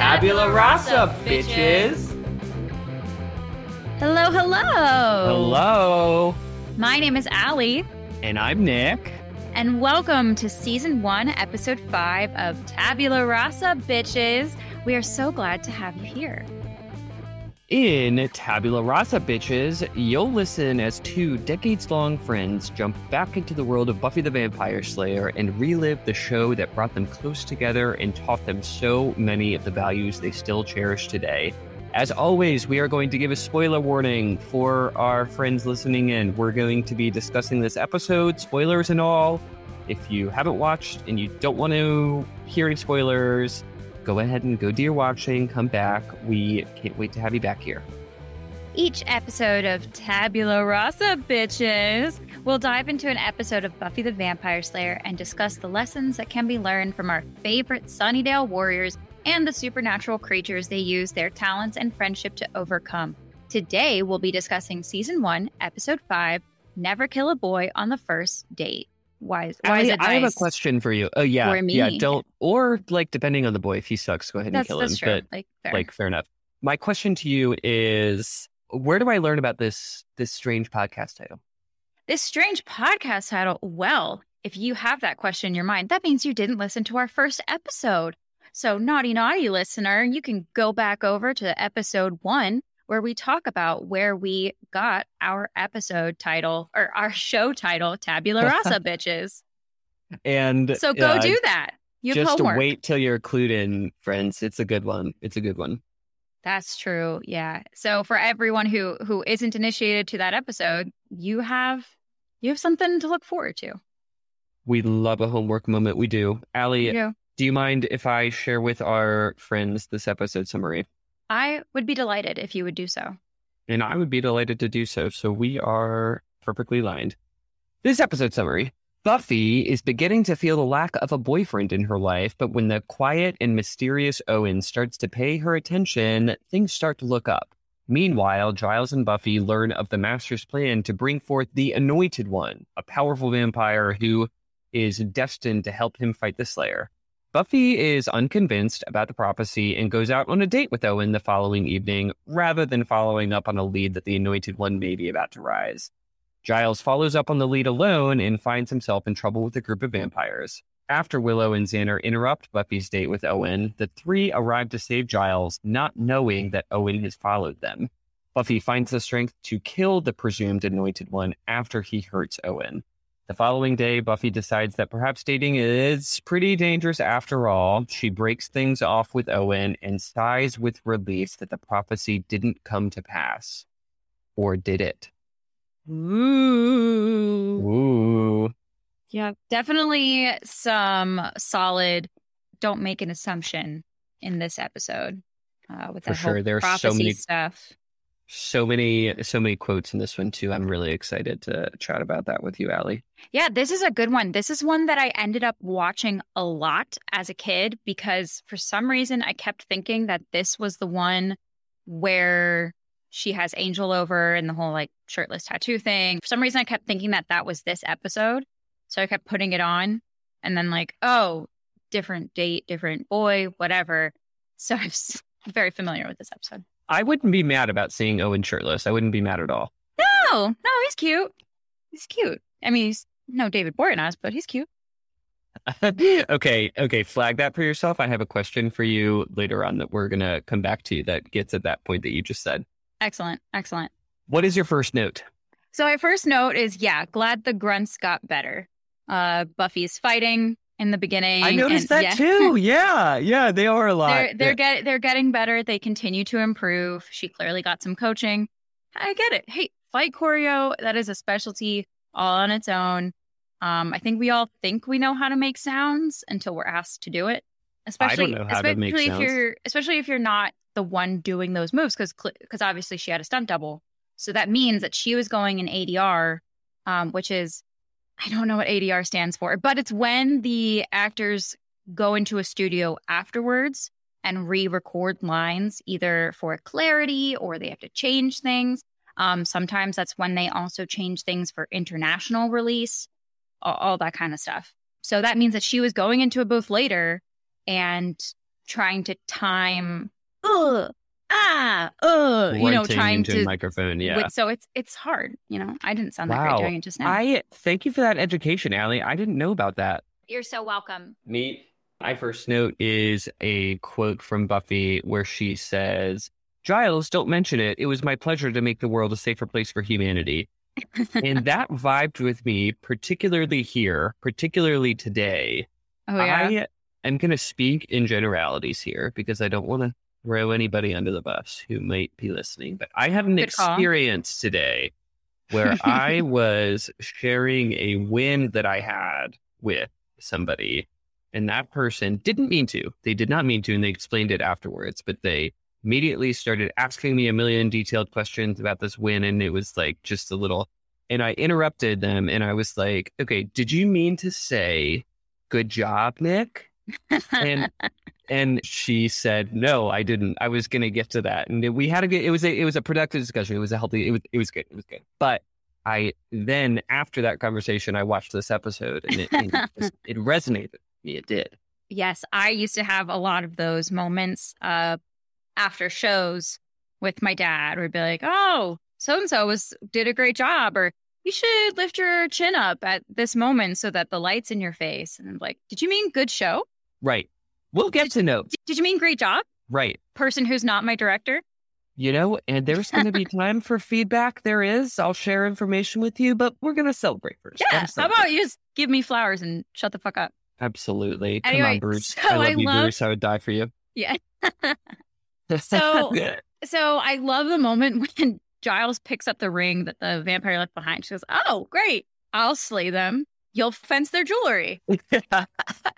Tabula Rasa, bitches. Hello, hello. Hello. My name is Allie, And I'm Nick. and welcome to season one, episode five of Tabula Rasa, bitches. We are so glad to have you here. In Tabula Rasa, bitches, you'll listen as two decades long friends jump back into the world of Buffy the Vampire Slayer and relive the show that brought them close together and taught them so many of the values they still cherish today. As always, we are going to give a spoiler warning for our friends listening in. We're going to be discussing this episode, spoilers and all. If you haven't watched and you don't want to hear any spoilers, go ahead and go do your watching, come back. We can't wait to have you back here. Each episode of Tabula Rasa, bitches, we'll dive into an episode of Buffy the Vampire Slayer and discuss the lessons that can be learned from our favorite Sunnydale warriors and the supernatural creatures they use their talents and friendship to overcome. Today, we'll be discussing season one, episode five Never Kill a Boy on the First Date. Why, is- why I, is it I have a question for you. Oh yeah, yeah. Don't or like depending on the boy, if he sucks, go ahead and kill that's him. true. But like, fair. like, fair enough. My question to you is, where do I learn about this this strange podcast title? This strange podcast title, well, if you have that question in your mind, that means you didn't listen to our first episode. So, naughty, naughty listener, you can go back over to episode one where we talk about where we got our episode title or our show title, Tabula Rasa, bitches. And So, go uh, do that. You just homework. wait till you're clued in, friends. It's a good one. It's a good one. That's true. Yeah. So, for everyone who who isn't initiated to that episode, you have you have something to look forward to. We love a homework moment. We do. Allie, know? do you mind if I share with our friends this episode summary? I would be delighted if you would do so. and I would be delighted to do so. So we are perfectly lined. This episode summary Buffy is beginning to feel the lack of a boyfriend in her life, but when the quiet and mysterious Owen starts to pay her attention, things start to look up. Meanwhile, Giles and Buffy learn of the Master's plan to bring forth the Anointed One, a powerful vampire who is destined to help him fight the Slayer. Buffy is unconvinced about the prophecy and goes out on a date with Owen the following evening rather than following up on a lead that the Anointed One may be about to rise. Giles follows up on the lead alone and finds himself in trouble with a group of vampires. After Willow and Xander interrupt Buffy's date with Owen, the three arrive to save Giles, not knowing that Owen has followed them. Buffy finds the strength to kill the presumed Anointed One after he hurts Owen. The following day, Buffy decides that perhaps dating is pretty dangerous after all. She breaks things off with Owen and sighs with relief that the prophecy didn't come to pass. Or did it? Ooh. Ooh. Yeah, definitely some solid don't make an assumption in this episode. Uh, with For that sure, whole there are so many- stuff. So many, so many quotes in this one too. I'm really excited to chat about that with you, Allie. Yeah, this is a good one. This is one that I ended up watching a lot as a kid because for some reason I kept thinking that this was the one where she has Angel over and the whole like shirtless tattoo thing. For some reason I kept thinking that that was this episode. So I kept putting it on and then like, oh, different date, different boy, whatever. So I'm very familiar with this episode. I wouldn't be mad about seeing Owen shirtless. I wouldn't be mad at all. No, no, he's cute. He's cute. I mean, he's no David Boreanaz, but he's cute. okay, okay, flag that for yourself. I have a question for you later on that we're going to come back to that gets at that point that you just said. Excellent, excellent. What is your first note? So my first note is yeah, glad the grunts got better. Uh Buffy's fighting in the beginning. I noticed and- that yeah. too. Yeah, yeah, they are a lot. They're they're Yeah. get they're getting better. They continue to improve. She clearly got some coaching. I get it. Hey, fight choreo, that is a specialty all on its own. Um, I think we all think we know how to make sounds until we're asked to do it. Especially, know how to especially if sounds. you're, especially if you're not the one doing those moves, because because obviously she had a stunt double, so that means that she was going in ADR, um, which is I don't know what ADR stands for, but it's when the actors go into a studio afterwards and re-record lines, either for clarity or they have to change things. Um, sometimes that's when they also change things for international release, all, all that kind of stuff. So that means that she was going into a booth later and trying to time, ugh, ah, ugh, you know, trying into to. a microphone. Yeah. so it's it's hard, you know. I didn't sound that Wow. great doing it just now. I thank you for that education, Allie. I didn't know about that. You're so welcome. Neat. My first note is a quote from Buffy where she says, Giles, don't mention it. It was my pleasure to make the world a safer place for humanity. and that vibed with me, particularly here, particularly today. Oh yeah. I am going to speak in generalities here because I don't want to throw anybody under the bus who might be listening. But I had an Good call. experience today where I was sharing a win that I had with somebody, and that person didn't mean to. They did not mean to, and they explained it afterwards, but they immediately started asking me a million detailed questions about this win, and it was like just a little. And I interrupted them, and I was like, "Okay, did you mean to say good job, Nick?" And and she said no i didn't. I was going to get to that. And we had a good it was a it was a productive discussion. It was a healthy it was it was good it was good. But i then after that conversation i watched this episode and it it, just- it resonated with me. It did. Yes, I used to have a lot of those moments uh, after shows with my dad, he'd be like, "Oh, so and so was did a great job," or "You should lift your chin up at this moment so that the light's in your face." And I'm like, "Did you mean good show? Right we'll get to notes Did you mean great job?" right Person who's not my director. you know and there's going to be time for feedback there is i'll share information with you but we're going to celebrate first Yeah. How about you just give me flowers and shut the fuck up? absolutely come on bruce so i love I you love- bruce i would die for you Yeah. So- So I love the moment when Giles picks up the ring that the vampire left behind. She goes, "Oh, great! I'll slay them. You'll fence their jewelry."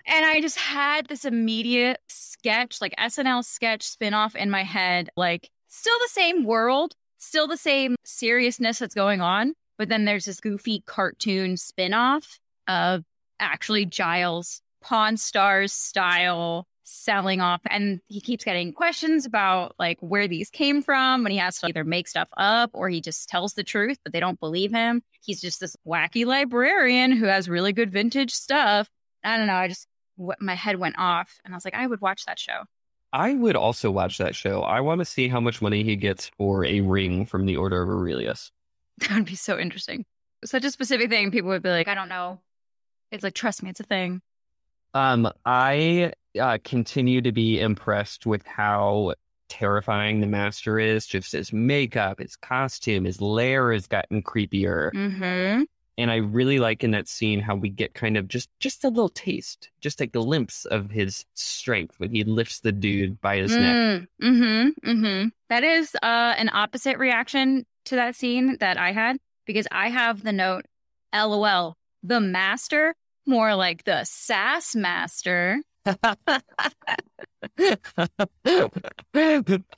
And I just had this immediate sketch, like SNL sketch spinoff in my head, like still the same world, still the same seriousness that's going on, but then there's this goofy cartoon spinoff of actually Giles Pawn Stars style selling off and he keeps getting questions about like where these came from when he has to either make stuff up or he just tells the truth but they don't believe him he's just this wacky librarian who has really good vintage stuff i don't know i just what my head went off and I was like, I would watch that show. I would also watch that show. I want to see how much money he gets for a ring from the Order of Aurelius. That would be so interesting. Such a specific thing. People would be like, I don't know. It's like, trust me, it's a thing. Um, I uh, continue to be impressed with how terrifying the master is. Just his makeup, his costume, his lair has gotten creepier, Mm-hmm. and I really like in that scene how we get kind of just just a little taste, just a glimpse of his strength when he lifts the dude by his neck. Mm-hmm. Mm-hmm. That is uh, an opposite reaction to that scene that I had because I have the note, LOL, the master, more like the sass master.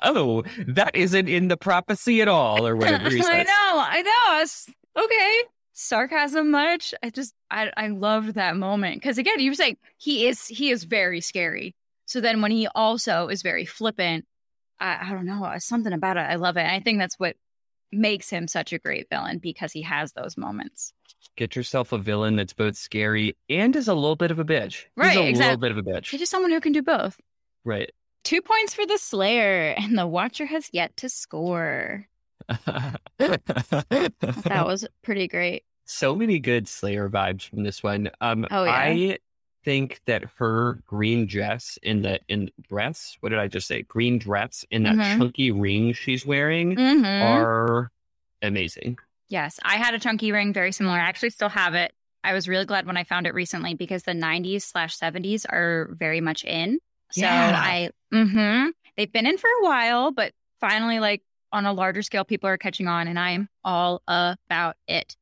oh, that isn't in the prophecy at all, or whatever I know, I know. It's okay. Sarcasm much? I just I I loved that moment. Because again, you were saying he is he is very scary. So then when he also is very flippant, I, I don't know, uh, something about it. I love it. And I think that's what makes him such a great villain because he has those moments. Get yourself a villain that's both scary and is a little bit of a bitch. He's Right, a little bit of a bitch. He's just someone who can do both. Right. Two points for the Slayer, and the Watcher has yet to score. That was pretty great. so many good Slayer vibes from this one. Um, Oh, yeah. I think that her green dress in the in dress. What did I just say? Green dress in that Mhm. chunky ring she's wearing Mm-hmm. are amazing. Yes, I had a chunky ring very similar. I actually still have it. I was really glad when I found it recently because the 90s slash 70s are very much in. So Yeah. I, mm-hmm, they've been in for a while, but finally, like on a larger scale, people are catching on, and I'm all about it.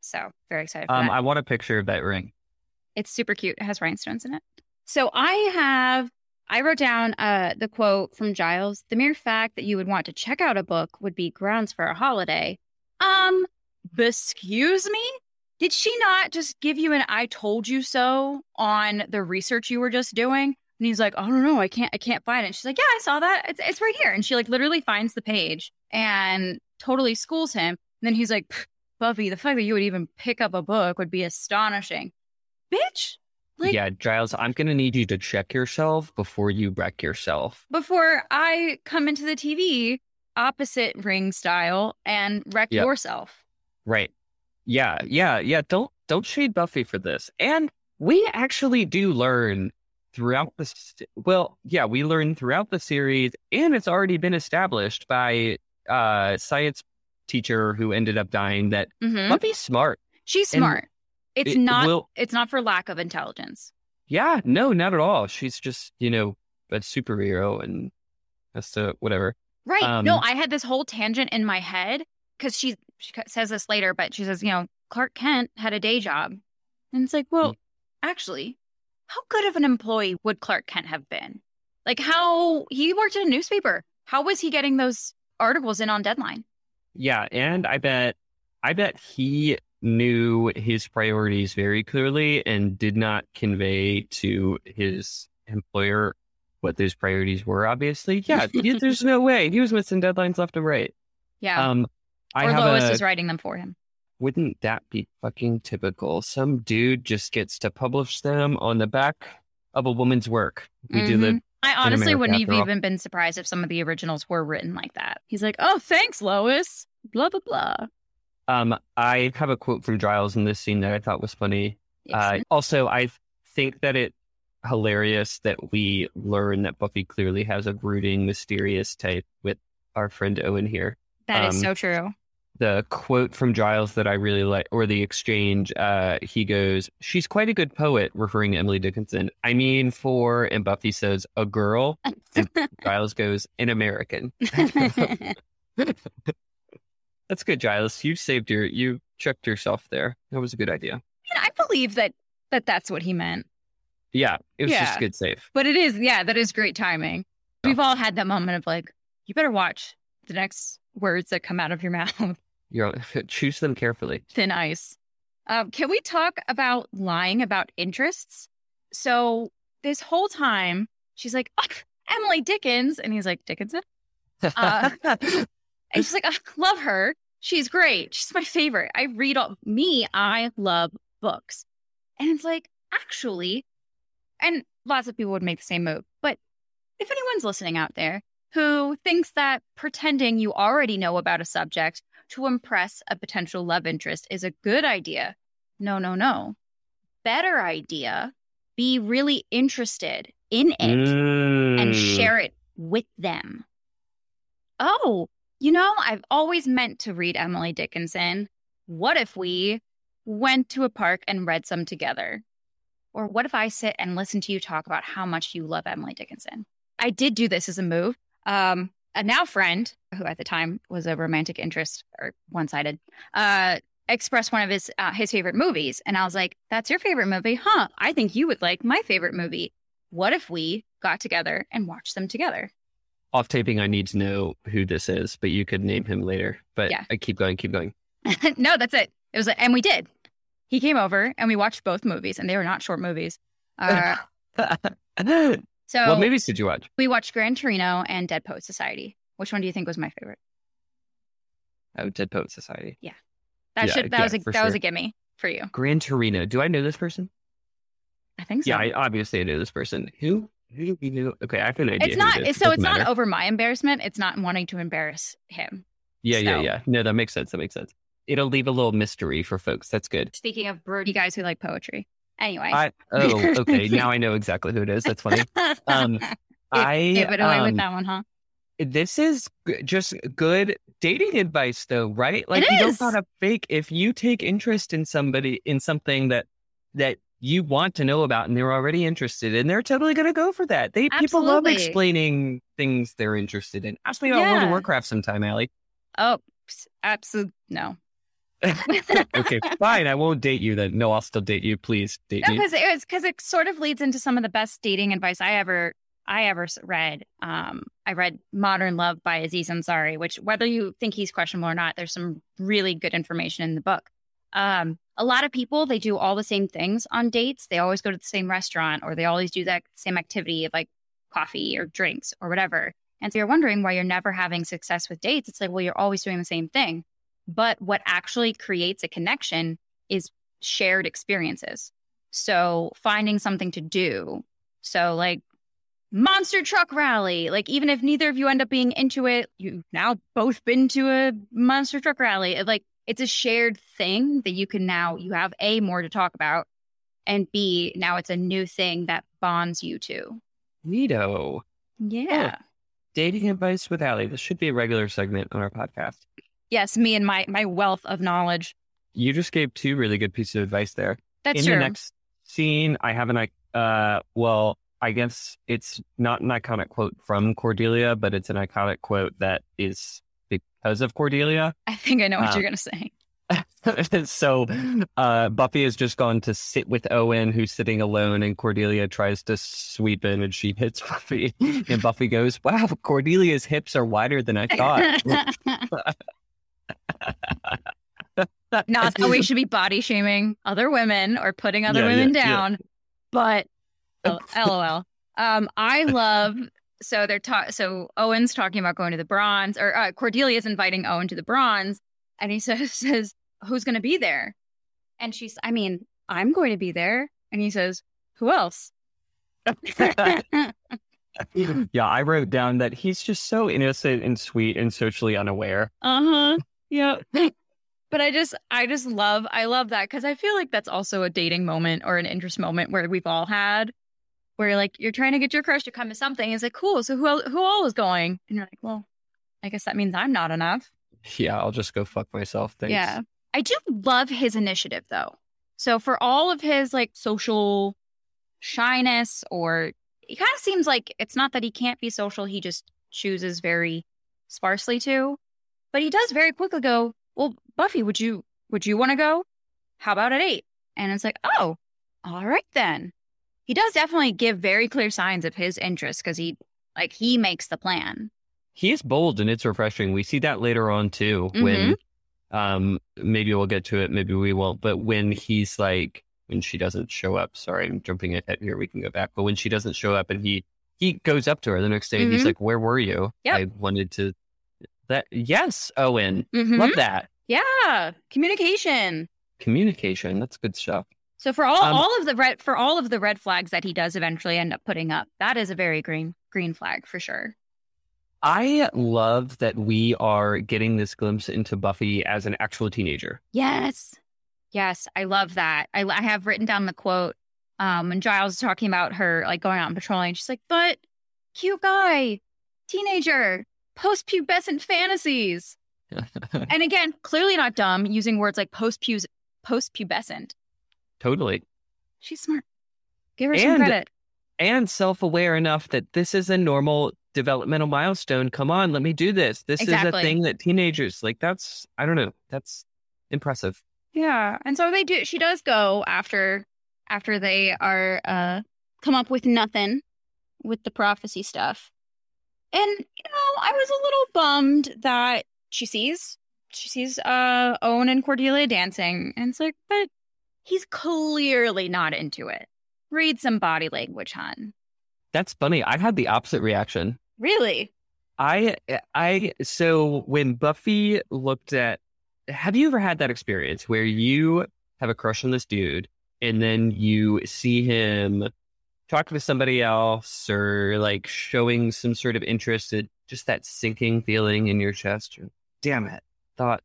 So very excited for Um, that. I want a picture of that ring. It's super cute. It has rhinestones in it. So I have I wrote down uh the quote from Giles, the mere fact that you would want to check out a book would be grounds for a holiday. Um, excuse me? Did she not just give you an I told you so on the research you were just doing? And he's like, I don't know, I can't I can't find it. She's like, Yeah, I saw that. It's it's right here. And she like literally finds the page and totally schools him. And then he's like, Buffy, the fact that you would even pick up a book would be astonishing bitch Like- yeah, Giles, I'm going to need you to check yourself before you wreck yourself. Before I come into the TV opposite ring style and wreck Yep. yourself. Right. Yeah, yeah, yeah. Don't don't shade Buffy for this. And we actually do learn throughout the well, yeah, we learn throughout the series, and it's already been established by uh science teacher who ended up dying that Mhm. Buffy's smart. She's And smart. It's It not. will- it's not for lack of intelligence. yeah, no, not at all. She's just you know a superhero and that's the whatever. Right. no, Um, I had this whole tangent in my head because she she says this later, but she says, you know, Clark Kent had a day job, and it's like, well, actually, how good of an employee would Clark Kent have been? Like, how he worked in a newspaper. How was he getting those articles in on deadline? Yeah, and I bet I bet he knew his priorities very clearly and did not convey to his employer what those priorities were, obviously. Yeah, there's no way. He was missing deadlines left and right. Yeah. Um I or Lois a, was writing them for him. wouldn't that be fucking typical? Some dude just gets to publish them on the back of a woman's work. We do the Mhm. I honestly wouldn't have all. even been surprised if some of the originals were written like that. He's like, "Oh, thanks, Lois." Blah blah blah. um I have a quote from Giles in this scene that I thought was funny. Uh, also, I think that it hilarious that we learn that Buffy clearly has a brooding, mysterious type with our friend Owen here. that is um, so true. The quote from Giles that I really like, or the exchange, uh, he goes, "She's quite a good poet," referring to Emily Dickinson. I mean, for and Buffy says, "A girl," and Giles goes, "An American." That's good, Giles. You saved your, you checked yourself there. That was a good idea. I believe that that that's what he meant. Yeah, it was just Yeah. a good save. But it is, yeah, that is great timing. We've all had that moment of like, you better watch the next words that come out of your mouth. You're choose them carefully. Thin ice. Um, can we talk about lying about interests? So this whole time, she's like, "Ugh, Emily Dickens. And he's like, Dickinson? Uh, And she's like, "Ugh, love her. She's great. She's my favorite. I read all me, I love books. And it's like, actually, and lots of people would make the same move. But if anyone's listening out there who thinks that pretending you already know about a subject to impress a potential love interest is a good idea, no, no, no. Better idea, be really interested in it and Mm. share it with them. Oh, you know, I've always meant to read Emily Dickinson. What if we went to a park and read some together? Or what if I sit and listen to you talk about how much you love Emily Dickinson? I did do this as a move. Um, a now friend, who at the time was a romantic interest or one sided, uh, expressed one of his uh, his favorite movies, and I was like, "That's your favorite movie, huh? I think you would like my favorite movie. What if we got together and watched them together?" Off taping, I need to know who this is, but you could name him later. But Yeah. I keep going, keep going. no, that's it. It was, and we did. He came over and we watched both movies, and they were not short movies. Uh, so what movies did you watch? we watched Gran Torino and Dead Poet Society. Which one do you think was my favorite? Oh, Dead Poet Society. Yeah, That Yeah, should that yeah, was a that was a gimme for you. Gran Torino. Do I know this person? I think so. Yeah, I, obviously I know this person. Who? Who do we know? Okay, I have an idea. it's not. it. It's, so it's not over my embarrassment. It's not wanting to embarrass him. Yeah, yeah, yeah. No, that makes sense. That makes sense. It'll leave a little mystery for folks. That's good. Speaking of broody guys who like poetry. Anyway. I oh, okay. now I know exactly who it is. That's funny. Um, I Give it away um, with that one, huh? this is g- just good dating advice though right like It you is. don't gotta fake if you take interest in somebody in something that that you want to know about and they're already interested and they're totally gonna go for that they people love explaining things they're interested in ask me about world of warcraft sometime Allie. Oh, absolutely no. okay fine i won't date you then no i'll still date you please date No, me because it was because it sort of leads into some of the best dating advice I ever I ever read. Um, I read Modern Love by Aziz Ansari, which whether you think he's questionable or not, there's some really good information in the book. Um, a lot of people they do all the same things on dates. They always go to the same restaurant, or they always do that same activity of like coffee or drinks or whatever. And so you're wondering why you're never having success with dates. It's like, well, you're always doing the same thing. But what actually creates a connection is shared experiences. So finding something to do. So like monster truck rally. Like even if neither of you end up being into it, you've now both been to a monster truck rally. It, like it's a shared thing that you can now you have a more to talk about, and b now it's a new thing that bonds you two. Neato. Yeah. Oh, dating advice with Allie. This should be a regular segment on our podcast. Yes, me and my my wealth of knowledge. You just gave two really good pieces of advice there. That's In true. the next scene, I have an uh well, I guess it's not an iconic quote from Cordelia, but it's an iconic quote that is because of Cordelia. I think I know what Um, you're gonna say. so uh, Buffy has just gone to sit with Owen, who's sitting alone, and Cordelia tries to sweep in and she hits Buffy. And Buffy goes, Wow, Cordelia's hips are wider than I thought. Not that we should be body shaming other women or putting other Yeah, women yeah, yeah. down, but oh, lol. Um, I love so they're ta- so Owen's talking about going to the bronze, or uh, Cordelia's inviting Owen to the bronze, and he says, says who's going to be there? And she's, I mean, I'm going to be there, and he says, who else? yeah, I wrote down that he's just so innocent and sweet and socially unaware. Uh huh. Yep. But I just, I just love, I love that because I feel like that's also a dating moment or an interest moment where we've all had, where like you're trying to get your crush to come to something. It's like cool. So who else, who all is going? And you're like, well, I guess that means I'm not enough. Yeah, I'll just go fuck myself. Thanks. Yeah. I do love his initiative though. So for all of his like social shyness, or it kind of seems like it's not that he can't be social, he just chooses very sparsely to. But he does very quickly go, Well, Buffy, would you would you want to go? How about at eight? And it's like, oh, all right then. He does definitely give very clear signs of his interest because he like he makes the plan. He is bold and it's refreshing. We see that later on too, when um maybe we'll get to it, maybe we won't, but when he's like when she doesn't show up, sorry, I'm jumping ahead here, we can go back. But when she doesn't show up and he he goes up to her the next day and he's Mhm. like, Where were you? Yep. I wanted to that yes, Owen. Mhm. Love that. Yeah. Communication. Communication. That's good stuff. So for all, Um, all of the red for all of the red flags that he does eventually end up putting up, that is a very green green flag for sure. I love that we are getting this glimpse into Buffy as an actual teenager. Yes. Yes, I love that. I, I have written down the quote um, when Giles is talking about her like going out and patrolling. She's like, "But cute guy, teenager, post-pubescent fantasies." and again, clearly not dumb using words like post-pubes post-pubescent. totally. She's smart. Give her some credit. and self-aware enough that this is a normal developmental milestone. Come on, let me do this. This is a thing that teenagers like. That's I don't know. That's impressive. Yeah. And so they do she does go after after they are uh come up with nothing with the prophecy stuff. And you know, I was a little bummed that she sees she sees uh Owen and Cordelia dancing and it's like, but he's clearly not into it. Read some body language, hon. That's funny. I had the opposite reaction. Really? I I so when Buffy looked at have you ever had that experience where you have a crush on this dude and then you see him talking to somebody else or like showing some sort of interest in just that sinking feeling in your chest? You're, Damn it. Thought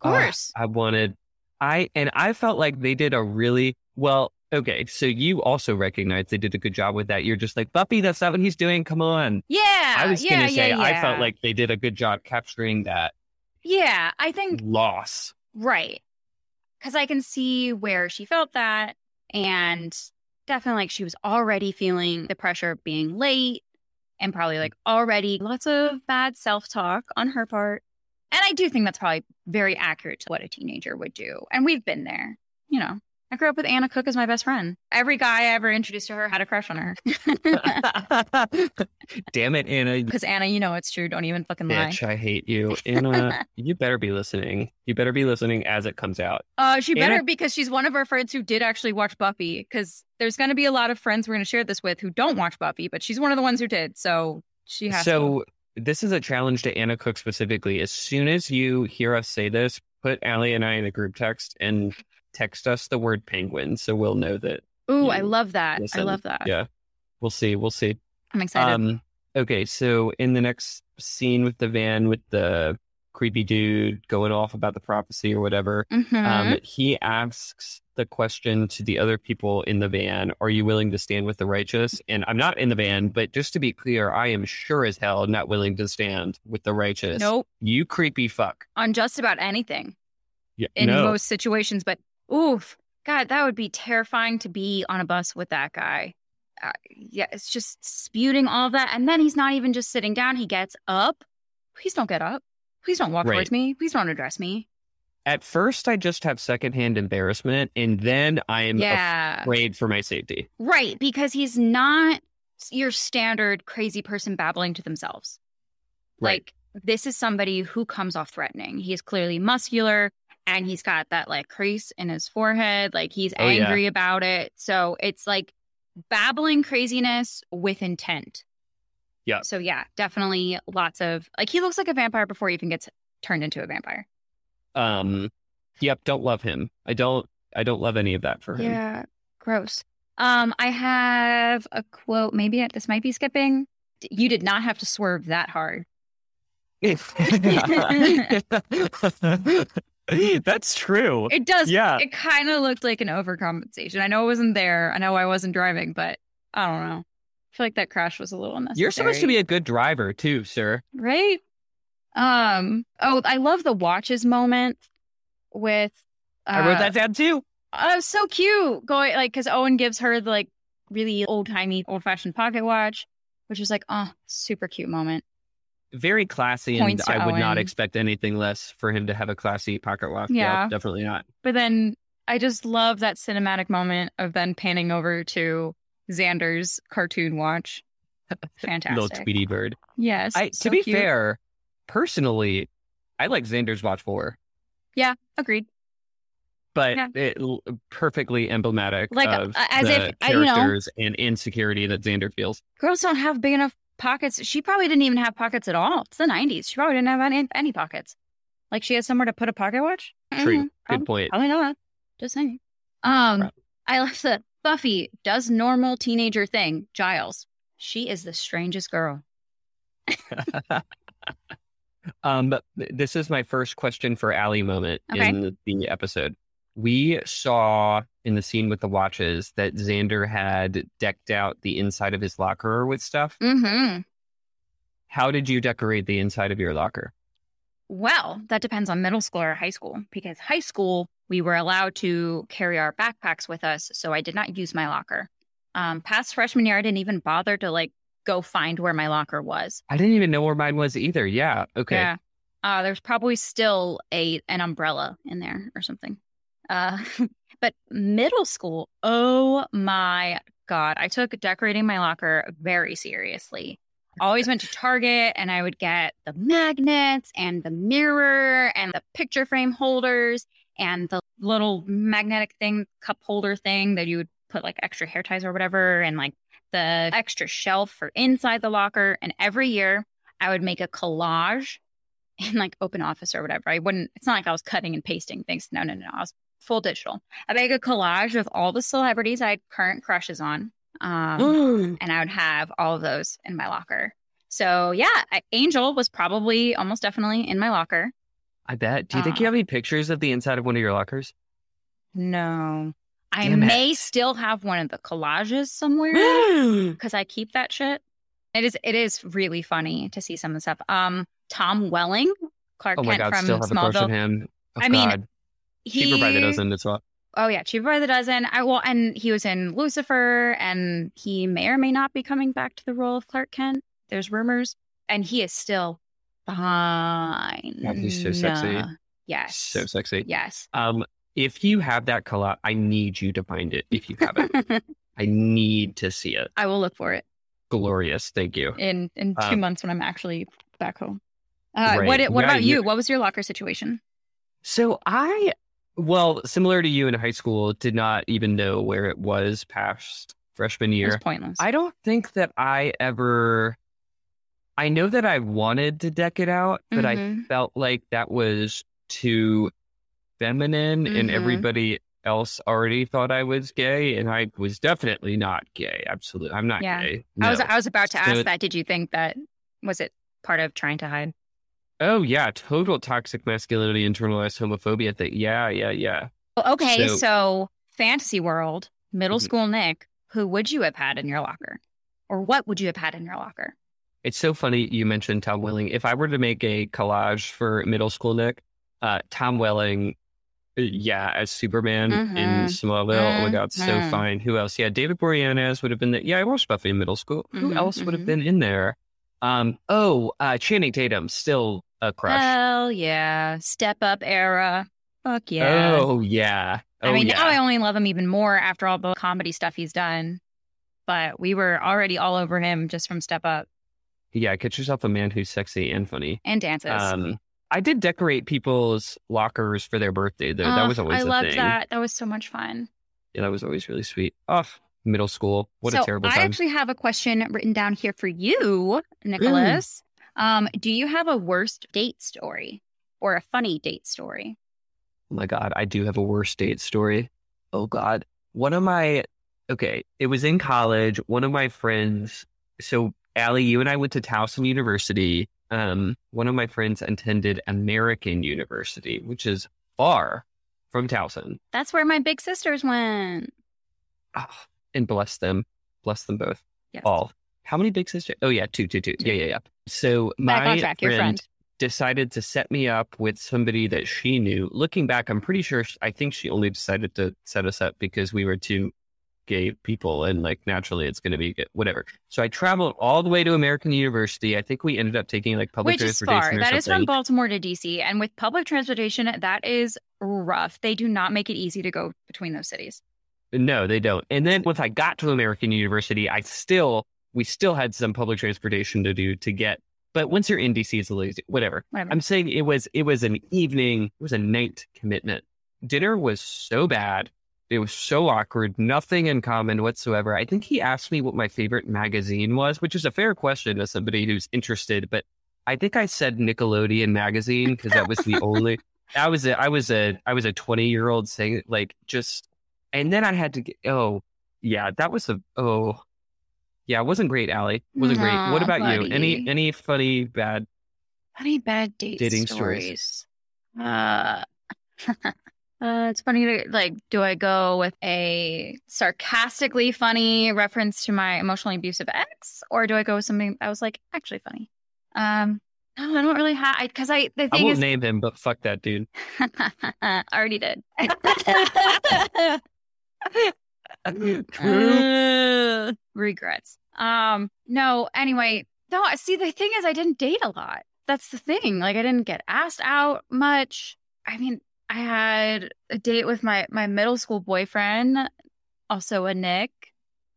Of course. "Ah, I wanted I and I felt like they did a really well okay, so you also recognize they did a good job with that. You're just like, Buffy, that's not what he's doing. Come on. yeah. I was yeah, gonna say yeah, I felt like they did a good job capturing that Yeah, I think loss. Right. Because I can see where she felt that. And definitely, like, she was already feeling the pressure of being late and probably, like, already lots of bad self talk on her part. And I do think that's probably very accurate to what a teenager would do. And we've been there. You know, I grew up with Anna Cook as my best friend. Every guy I ever introduced to her had a crush on her. Damn it, Anna. Because Anna, you know it's true. Don't even fucking lie. Bitch, I hate you. Anna, you better be listening. You better be listening as it comes out. Uh, she Anna- better because she's one of our friends who did actually watch Buffy. Because there's going to be a lot of friends we're going to share this with who don't watch Buffy, but she's one of the ones who did. So she has. to. So this is a challenge to Anna Cook specifically. As soon as you hear us say this, put Allie and I in a group text and text us the word penguin so we'll know that Ooh, I love that. I love that. Yeah. We'll see. We'll see. I'm excited. Um, okay, so in the next scene with the van with the creepy dude going off about the prophecy or whatever, Mhm. um, he asks the question to the other people in the van Are you willing to stand with the righteous? And I'm not in the van, but just to be clear, I am sure as hell not willing to stand with the righteous. nope. You creepy fuck. On just about anything Yeah, in no. most situations, but oof, God, that would be terrifying to be on a bus with that guy. Uh, yeah, it's just spewing all of that, and then he's not even just sitting down. He gets up. Please don't get up. Please don't walk Right. towards me. Please don't address me. At first, I just have secondhand embarrassment, and then I am yeah. afraid for my safety. Right, because he's not your standard crazy person babbling to themselves. Right. Like this is somebody who comes off threatening. He is clearly muscular and he's got that like crease in his forehead, like he's Oh, yeah. angry about it. So it's like babbling craziness with intent. Yeah. So yeah, definitely lots of like he looks like a vampire before he even gets turned into a vampire. Um, yep, don't love him. I don't. I don't love any of that for him. Yeah, gross. Um, I have a quote. Maybe I- this might be skipping. You did not have to swerve that hard. That's true. It does. Yeah. It kind of looked like an overcompensation. I know I wasn't there. I know I wasn't driving, but I don't know. I feel like that crash was a little unnecessary. You're supposed to be a good driver too, sir. right. Um. Oh, I love the watches moment with. Uh, I wrote that down too. Oh, so cute. Going like because Owen gives her the like really old timey, old fashioned pocket watch, which is like, oh, super cute moment. Very classy, and I would not expect anything less for him to have a classy pocket watch. Yeah. definitely not. But then I just love that cinematic moment of then panning over to Xander's cartoon watch. Fantastic. Little Tweety bird. Yes. I, so to be cute. fair, personally, I like Xander's watch more, Yeah, agreed. but Yeah. it l- perfectly emblematic Like, of uh, as if, uh, you know- characters and insecurity that Xander feels. Girls don't have big enough pockets. She probably didn't even have pockets at all. It's the 90s. She probably didn't have any, any pockets. Like she has somewhere to put a pocket watch? True. Mhm. Good Um, point. Probably not. Just saying. Um, Probably. I love that Buffy does normal teenager thing. Giles, she is the strangest girl. um, but this is my first question for Allie moment Okay. in the, the episode. We saw in the scene with the watches that Xander had decked out the inside of his locker with stuff. Mm-hmm. How did you decorate the inside of your locker? Well, that depends on middle school or high school because high school, we were allowed to carry our backpacks with us. So I did not use my locker. Um, past freshman year, I didn't even bother to like go find where my locker was. I didn't even know where mine was either. Yeah. Okay. Yeah. Uh, there's probably still a an umbrella in there or something. Uh, but middle school, oh my god, I took decorating my locker very seriously. Always went to Target and I would get the magnets and the mirror and the picture frame holders and the little magnetic thing, cup holder thing that you would put like extra hair ties or whatever, and like the extra shelf for inside the locker. And every year I would make a collage in like open office or whatever. I wouldn't, it's not like I was cutting and pasting things. No, no, no. I was full digital. I make a collage of all the celebrities I had current crushes on. Um, and I would have all of those in my locker. So yeah, Angel was probably almost definitely in my locker. I bet. Do you think you Uh, have any pictures of the inside of one of your lockers? No. I Damn it. may still have one of the collages somewhere because I keep that shit. It is it is really funny to see some of the stuff. Um, Tom Welling, Clark Oh my Kent God. from Still have a crush on Smallville. him. Oh, I mean, God. Cheaper by the dozen as well. Oh yeah, cheaper by the dozen. I well, and he was in Lucifer, and he may or may not be coming back to the role of Clark Kent. There's rumors, and he is still fine. God, he's so sexy. Yes. So sexy. Yes. Um, if you have that collage, I need you to find it. If you have it, I need to see it. I will look for it Glorious. Thank you. in in two Um, months when I'm actually back home. Uh, Right. What What Yeah, about you? What was your locker situation? So I, well, similar to you in high school, did not even know where it was past freshman It was year. pointless. I don't think that I ever. I know that I wanted to deck it out, but I Mhm. felt like that was too feminine, and Mhm. everybody else already thought I was gay, and I was definitely not gay. Absolutely, I'm not Yeah. gay. I was I was about to ask So- that. Did you think that was it part of trying to hide? Oh yeah, total toxic masculinity, internalized homophobia. Thing. Yeah, yeah, yeah. Okay, So- so, fantasy world, middle Mhm. school Nick, who would you have had in your locker? Or what would you have had in your locker? It's so funny you mentioned Tom Welling. If I were to make a collage for middle school Nick, uh, Tom Welling, uh, yeah, as Superman in Mhm. Smallville. Oh my God, so Mhm. fine. Who else? Yeah, David Boreanaz would have been there. Yeah, I watched Buffy in middle school. Who Mhm, else would have mhm. been in there? Um, oh, uh, Channing Tatum, still a crush. Hell yeah. Step up era. Fuck yeah. Oh yeah. Oh I mean, yeah. now I only love him even more after all the comedy stuff he's done. But we were already all over him just from Step Up yeah, get yourself a man who's sexy and funny. and dances. Um, I did decorate people's lockers for their birthday though. that Oh, was always I loved thing. that. That was so much fun. Yeah, that was always really sweet. Oh, middle school. What so a terrible I actually have a question written down here for you, Nicholas. Um, do you have a worst date story or a funny date story? Oh my God, I do have a worst date story. Oh God. One of my, okay, it was in college. One of my friends, so Allie, you and I went to Towson University. Um, one of my friends attended American University, which is far from Towson. That's where my big sisters went. Ah, and bless them. Bless them both. Yes. All. How many big sisters? Oh, yeah, two, two, two. Two. Yeah, yeah, yeah. So my track, your friend. decided to set me up with somebody that she knew. Looking back, I'm pretty sure I think she only decided to set us up because we were two gay people and like naturally it's going to be whatever. So I traveled all the way to American University. I think we ended up taking like public Which is transportation far. or That is from Baltimore to DC. And with public transportation, that is rough. They do not make it easy to go between those cities. No, they don't. And then once I got to American University, I still we still had some public transportation to do to get. But once you're in DC, it's a little. Whatever. Whatever. I'm saying it was it was an evening, it was a night commitment. Dinner was so bad. It was so awkward, nothing in common whatsoever. I think he asked me what my favorite magazine was, which is a fair question as somebody who's interested, but I think I said Nickelodeon magazine because that was the only I was a I was a I was a 20 year old saying like just and then I had to get oh yeah, that was a oh yeah, it wasn't great, Allie. Wasn't great. What about you? Any any funny bad Funny bad date Dating stories. Uh, uh, it's funny to like. Do I go with a sarcastically funny reference to my emotionally abusive ex, or do I go with something that was like actually funny? Um, no, I don't really have because I the I thing won't is name him, but fuck that dude. I already did. Uh, regrets. Um, no, anyway, no, see, the thing is, I didn't date a lot. That's the thing. Like, I didn't get asked out much. I mean, I had a date with my my middle school boyfriend, also a Nick.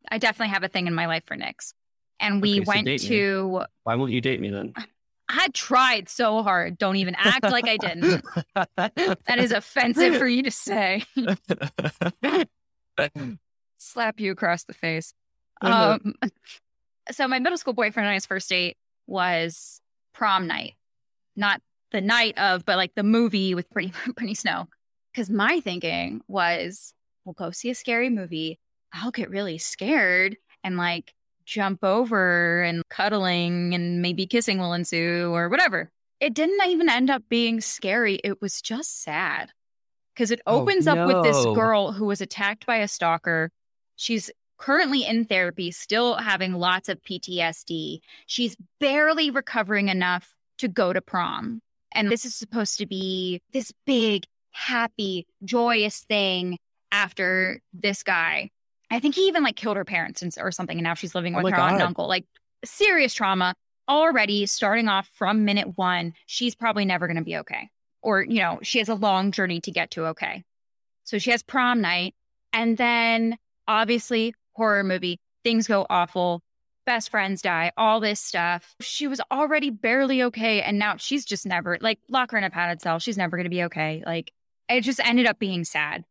I definitely have a thing in my life for Nicks. And we Okay, so went date me. to, Why won't you date me then? I tried so hard. Don't even act like I didn't. That is offensive for you to say. Slap you across the face. Uh-huh. Um, so my middle school boyfriend and I's first date was prom night, not the night of, but like the movie with Pretty Brittany Snow. Because my thinking was, we'll go see a scary movie. I'll get really scared and like jump over and cuddling and maybe kissing will ensue or whatever. It didn't even end up being scary. It was just sad because it Oh, opens up with this girl who was attacked by a stalker. She's currently in therapy, still having lots of PTSD. She's barely recovering enough to go to prom. And this is supposed to be this big, happy, joyous thing after this guy. I think he even like killed her parents and, or something. And now she's living Oh with my her aunt and uncle. Like serious trauma already starting off from minute one. She's probably never going to be okay. Or, you know, she has a long journey to get to okay. So she has prom night. And then obviously, horror movie, things go awful. Best friends die, all this stuff. She was already barely okay. And now she's just never, like, lock her in a padded cell. She's never going to be okay. Like, it just ended up being sad.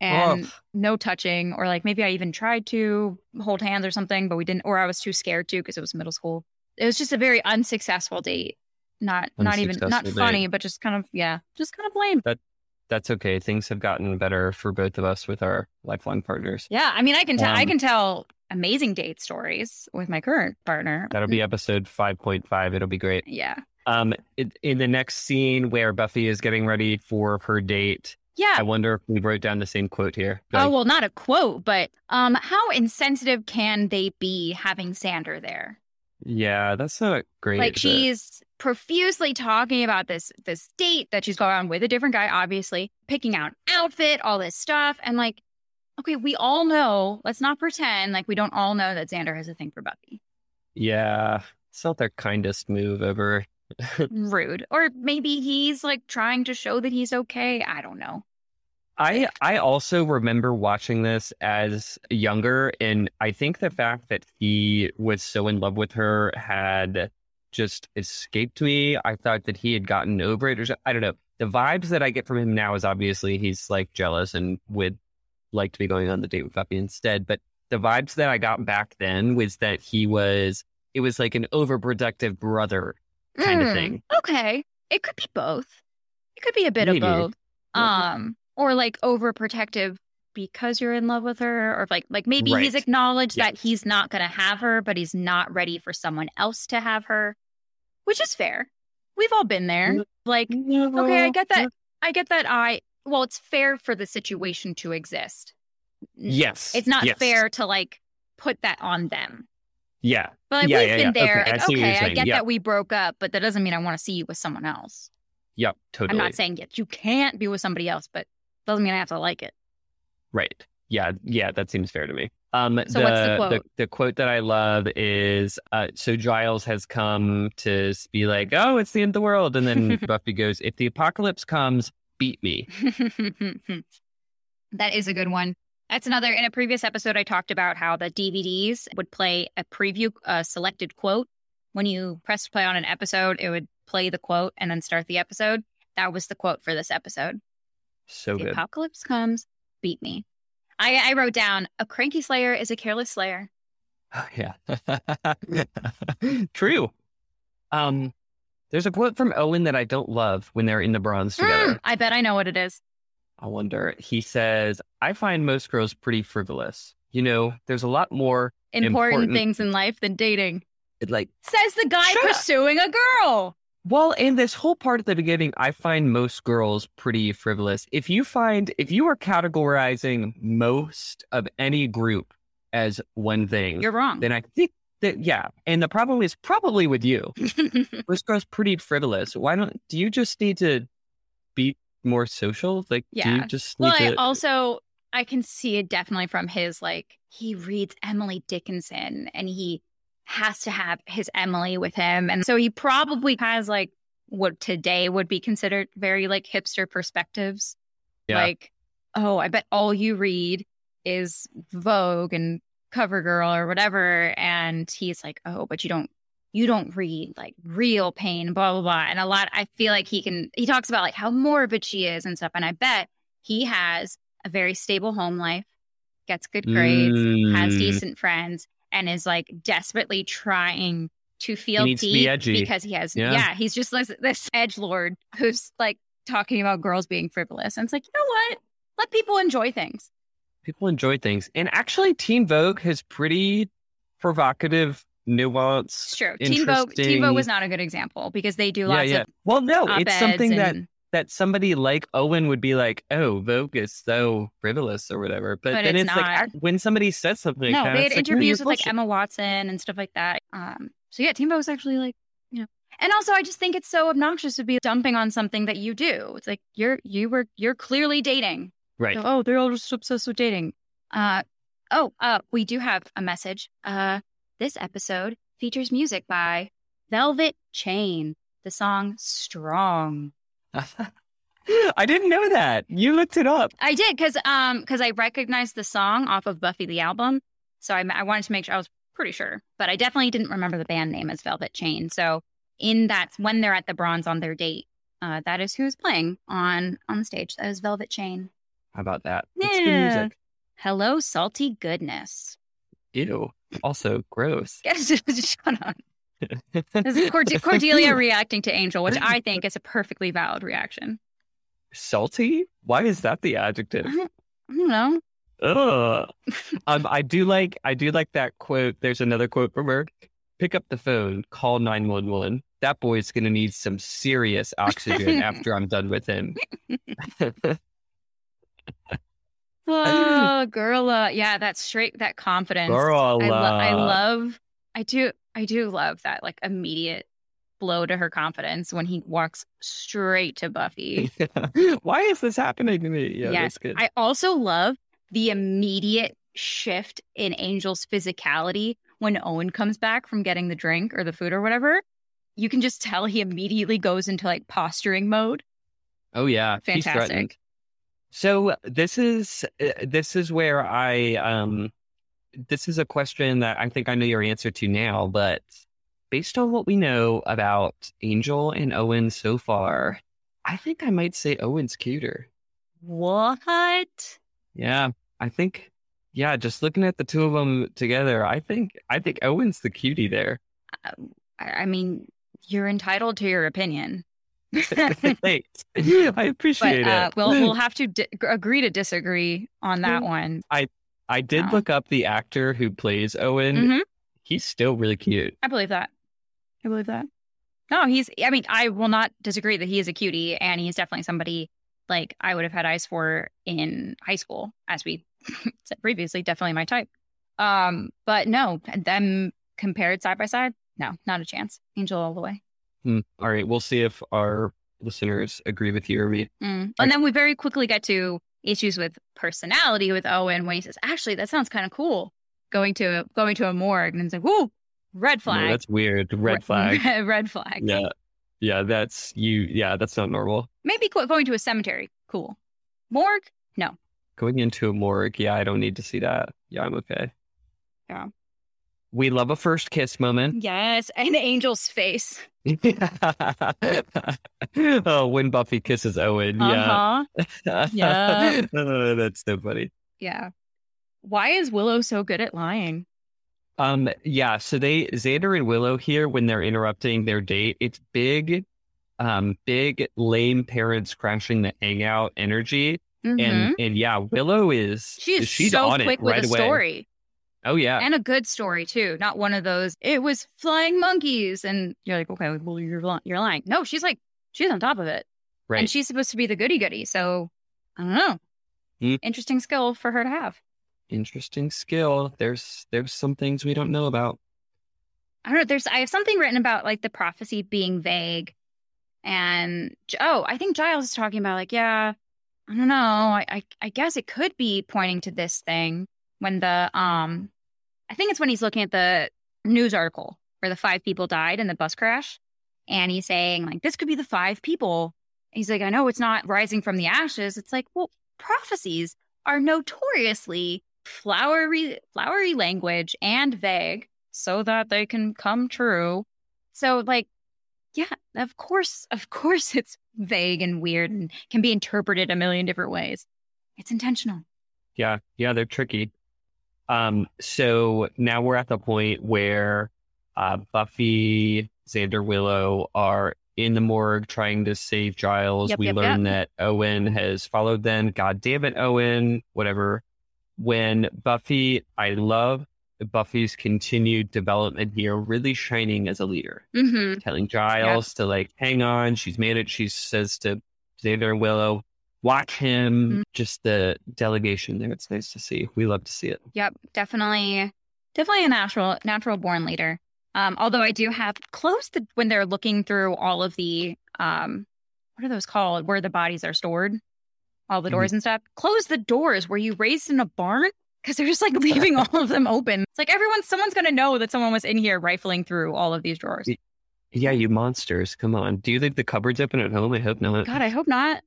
And no touching, or like maybe I even tried to hold hands or something, but we didn't, or I was too scared to because it was middle school. It was just a very unsuccessful date. Not, not even, not funny, but just kind of, yeah, just kind of lame. That that's okay. Things have gotten better for both of us with our lifelong partners. Yeah, I mean, I can tell. I Um, can tell amazing date stories with my current partner. That'll be episode 5.5. It'll be great. Yeah, Um, it, in the next scene where Buffy is getting ready for her date, yeah. I wonder if we wrote down the same quote here. Oh well, not a quote, but um, how insensitive can they be having Xander there? yeah, that's not great. like she's profusely talking about this this date that she's going on with a different guy, obviously picking out outfit, all this stuff, and like, okay, we all know. Let's not pretend like we don't all know that Xander has a thing for Buffy. yeah, it's not their kindest move ever. Rude, or maybe he's like trying to show that he's okay. I don't know. I I also remember watching this as younger, and I think the fact that he was so in love with her had just escaped me. I thought that he had gotten over it. Or I don't know. The vibes that I get from him now is obviously he's like jealous and would like to be going on the date with Buffy instead. But the vibes that I got back then was that he was it was like an overprotective brother kind of Mm, thing. Okay, it could be both. It could be a bit Maybe. of both. Um, or like overprotective because you're in love with her, or like like maybe he's Right. acknowledged that he's not going to have her, but he's not ready for someone else to have her, which is fair. We've all been there. Like, okay, I get that. I get that. I well, it's fair for the situation to exist. Yes. It's not yes. fair to like put that on them. Yeah. But like, Yeah, we've yeah, been yeah. there. Okay, I like, what okay, I get that we broke up, but that doesn't mean I want to see you with someone else. Yep. Totally. I'm not saying that you can't be with somebody else, but doesn't mean I have to like it. Right. Yeah. Yeah. That seems fair to me. Um, So what's the quote? The, the quote that I love is uh, so Giles has come to be like, oh, it's the end of the world. And then Buffy goes, if the apocalypse comes, beat me. that is a good one. That's another. In a previous episode, I talked about how the DVDs would play a preview, a selected quote. When you press play on an episode, it would play the quote and then start the episode. That was the quote for this episode. So the good. apocalypse comes, beat me. I, I wrote down a cranky slayer is a careless slayer. yeah. True. Um, there's a quote from Owen that I don't love when they're in the bronze together. Mm, I bet I know what it is. I wonder. He says, I find most girls pretty frivolous. You know, there's a lot more Important, Important. things in life than dating. it, like Says the guy Shut up. pursuing a girl. Well, in this whole part at the beginning, I find most girls pretty frivolous. If you find, if you are categorizing most of any group as one thing, You're wrong. then I think that, yeah. And the problem is probably with you. Most girls pretty frivolous. Why don't, do you just need to be more social? Like, do Yeah. you just need well, I to, also I can see it definitely from his like he reads Emily Dickinson and he has to have his Emily with him, and so he probably has like what today would be considered very like hipster perspectives. Yeah. Like, oh, I bet all you read is Vogue and CoverGirl or whatever, and he's like, oh, but you don't you don't read like real pain, blah blah blah. And a lot, I feel like he can. He talks about like how morbid she is and stuff, and I bet he has a very stable home life, gets good grades, has Mm, decent friends, and is like desperately trying to feel needs to be deep edgy. because he has Yeah. yeah. he's just this, this edge lord who's like talking about girls being frivolous, and it's like you know what, let people enjoy things. people enjoy things. And actually, Teen Vogue has pretty provocative, nuanced. It's true. Teen Vogue, Teen Vogue was not a good example because they do lots of Well, no, it's something and- that somebody like Owen would be like, "Oh, Vogue is so frivolous or whatever." But, But then it's it's, like when somebody says something, no, like that, they had it's like, no, interviews with like. Emma Watson and stuff like that. Um, so yeah, Teen Vogue is actually like, you know, and also I just think it's so obnoxious to be dumping on something that you do. It's like you're you were you're clearly dating. right. So, oh, they're all just obsessed with dating. Uh, oh, uh, we do have a message. Uh, this episode features music by Velvet Chain. The song "Strong." I didn't know that. You looked it up. I did because um because I recognized the song off of Buffy the album, so I, I wanted to make sure I was pretty sure, but I definitely didn't remember the band name as Velvet Chain. So in that when they're at the Bronze on their date, uh, that is who's playing on on the stage. That is Velvet Chain. How about that? That's good Yeah. music. Hello, salty goodness. Ew. Also gross. Shut up. This is Cord- Cordelia reacting to Angel, which I think is a perfectly valid reaction. Salty? Why is that the adjective? I don't, I don't know. Ugh. um, I do like I do like that quote. There's another quote from her. Pick up the phone, call nine one one. That boy's gonna need some serious oxygen after I'm done with him. Oh, girl, uh, yeah, that straight, that confidence. Girl, I, lo- I uh, love, I do, I do love that like immediate blow to her confidence when he walks straight to Buffy. Why is this happening to me? Yeah, Yes. I also love the immediate shift in Angel's physicality when Owen comes back from getting the drink or the food or whatever. You can just tell he immediately goes into like posturing mode. Oh yeah, Fantastic. So this is uh, this is where I um this is a question that I think I know your answer to now, but based on what we know about Angel and Owen so far, I think I might say Owen's cuter. What? Yeah, I think yeah, just looking at the two of them together, I think I think Owen's the cutie there. I I mean, you're entitled to your opinion. Thanks. I but appreciate uh, it. we'll we'll have to di- agree to disagree on that one. I did Oh. look up the actor who plays Owen. Mhm. He's still really cute. I believe that. I believe that. No, he's. I mean, I will not disagree that he is a cutie, and he's definitely somebody like I would have had eyes for in high school, as we said previously. Definitely my type. Um, but no, them compared side by side, no, not a chance. Angel all the way. Hmm. All right, we'll see if our listeners agree with you or me. Mm. I- And then we very quickly get to issues with personality with Owen when he says, "Actually, that sounds kind of cool." Going to a, going to a morgue and it's like, "Whoa, red flag." that's weird. Red Re- flag. red flag. yeah. Yeah, that's you. Yeah, that's not normal. Maybe going to a cemetery. Cool. Morgue? No. Going into a morgue. Yeah, I don't need to see that. Yeah, I'm okay. Yeah. We love a first kiss moment. Yes. And Angel's face. oh, when Buffy kisses Owen. Uh huh. Yeah. Yeah. Oh, that's so funny. Yeah. Why is Willow so good at lying? Um, yeah, so they Xander and Willow here when they're interrupting their date, it's big, um, big lame parents crashing the hangout energy. Mhm. And and yeah, Willow is she is she's so on quick it with right a away. story Oh yeah. and a good story too. Not one of those. It was flying monkeys, and you're like, okay, well you're li- you're lying. No, she's like she's on top of it, right. and she's supposed to be the goody goody. So I don't know. Hmm. Interesting skill for her to have. Interesting skill. There's there's some things we don't know about. I don't know. There's I have something written about like the prophecy being vague, and oh, I think Giles is talking about like yeah, I don't know. I I, I guess it could be pointing to this thing when the um, I think it's when he's looking at the news article where the five people died in the bus crash, and he's saying like this could be the five people. He's like, I know it's not rising from the ashes. It's like, well, prophecies are notoriously flowery, flowery language and vague so that they can come true. So, like, yeah, of course, of course, it's vague and weird and can be interpreted a million different ways. It's intentional. Yeah, yeah, they're tricky. Um, so now we're at the point where uh, Buffy, Xander, Willow are in the morgue trying to save Giles. Yep, we yep, learn that Owen has followed them. God damn it, Owen, whatever. When Buffy, I love Buffy's continued development here, really shining as a leader Mm-hmm. telling Giles to like hang on. She's made it. She says to Xander and Willow, watch him. Mm-hmm. Just the delegation there. It's nice to see. We love to see it. Yep, definitely, definitely a natural, natural born leader. Um, although I do have close the when they're looking through all of the um, what are those called? Where the bodies are stored, all the doors and stuff. Close the doors. Were you raised in a barn? Because they're just like leaving all of them open. It's like everyone, someone's gonna know that someone was in here rifling through all of these drawers. Yeah, you monsters. Come on. Do you think the cupboard's open at home? I hope not. God, I hope not.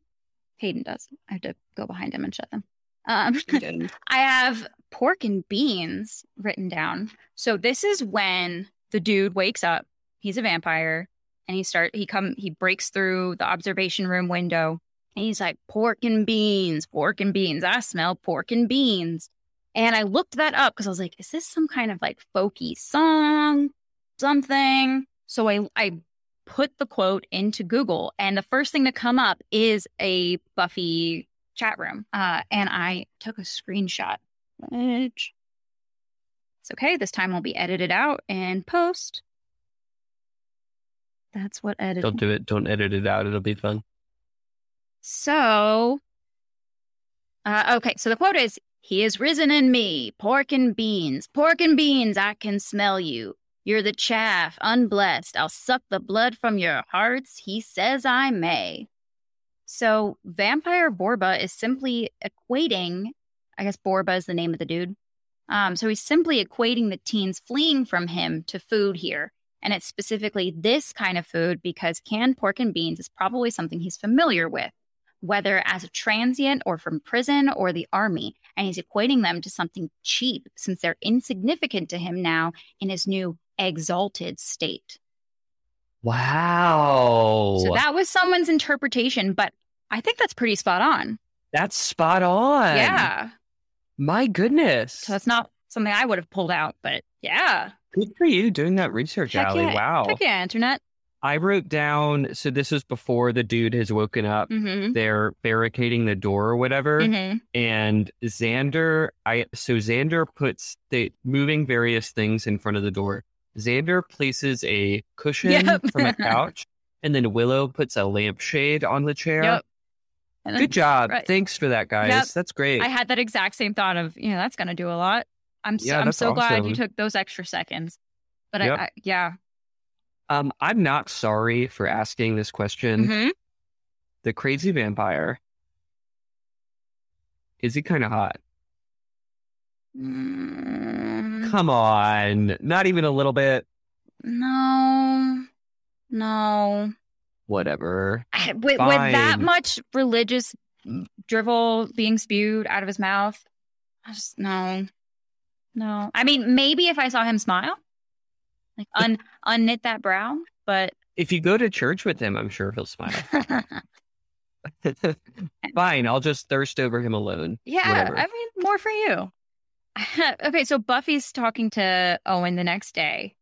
Hayden does. I have to go behind him and shut them. Um, I have pork and beans written down. So this is when the dude wakes up. He's a vampire, and he start he come he breaks through the observation room window, and he's like pork and beans, pork and beans. I smell pork and beans. And I looked that up because I was like, is this some kind of like folky song, something? So I I put the quote into Google, and the first thing to come up is a Buffy chat room. Uh, and I took a screenshot. Which it's okay. This time will be edited out and post. That's what edit. Don't do it. Don't edit it out. It'll be fun. So, uh, okay. So the quote is He is risen in me, pork and beans. Pork and beans, I can smell you. You're the chaff, unblessed. I'll suck the blood from your hearts. He says I may. So, Vampire Borba is simply equating, I guess Borba is the name of the dude. Um, so, he's simply equating the teens fleeing from him to food here. And it's specifically this kind of food because canned pork and beans is probably something he's familiar with, whether as a transient or from prison or the army. And he's equating them to something cheap since they're insignificant to him now in his new exalted state. Wow. So that was someone's interpretation, but I think that's pretty spot on. That's spot on. Yeah. My goodness. So that's not something I would have pulled out, but yeah. Good for you doing that research, Heck Allie. yeah. Wow. Heck yeah, internet. I wrote down, so this is before the dude has woken up. Mm-hmm. They're barricading the door or whatever. Mm-hmm. And Xander, I so Xander puts the moving various things in front of the door. Xander places a cushion Yep. from a couch, and then Willow puts a lampshade on the chair. Yep. Then Good job. right. Thanks for that, guys. Yep. That's great. I had that exact same thought of, you know, that's going to do a lot. I'm so, Yeah, I'm so glad you took those extra seconds. But. I, I, yeah. um, I'm not sorry for asking this question. Mhm. The crazy vampire. Is he kind of hot? Mm, Come on. Not even a little bit. no. No. Whatever. I- with, with that much religious drivel being spewed out of his mouth, I just no, no. I mean, maybe if I saw him smile, like un unknit that brow, but If you go to church with him, I'm sure he'll smile. Fine, I'll just thirst over him alone. yeah, Whatever. I mean, more for you. okay, so Buffy's talking to Owen the next day,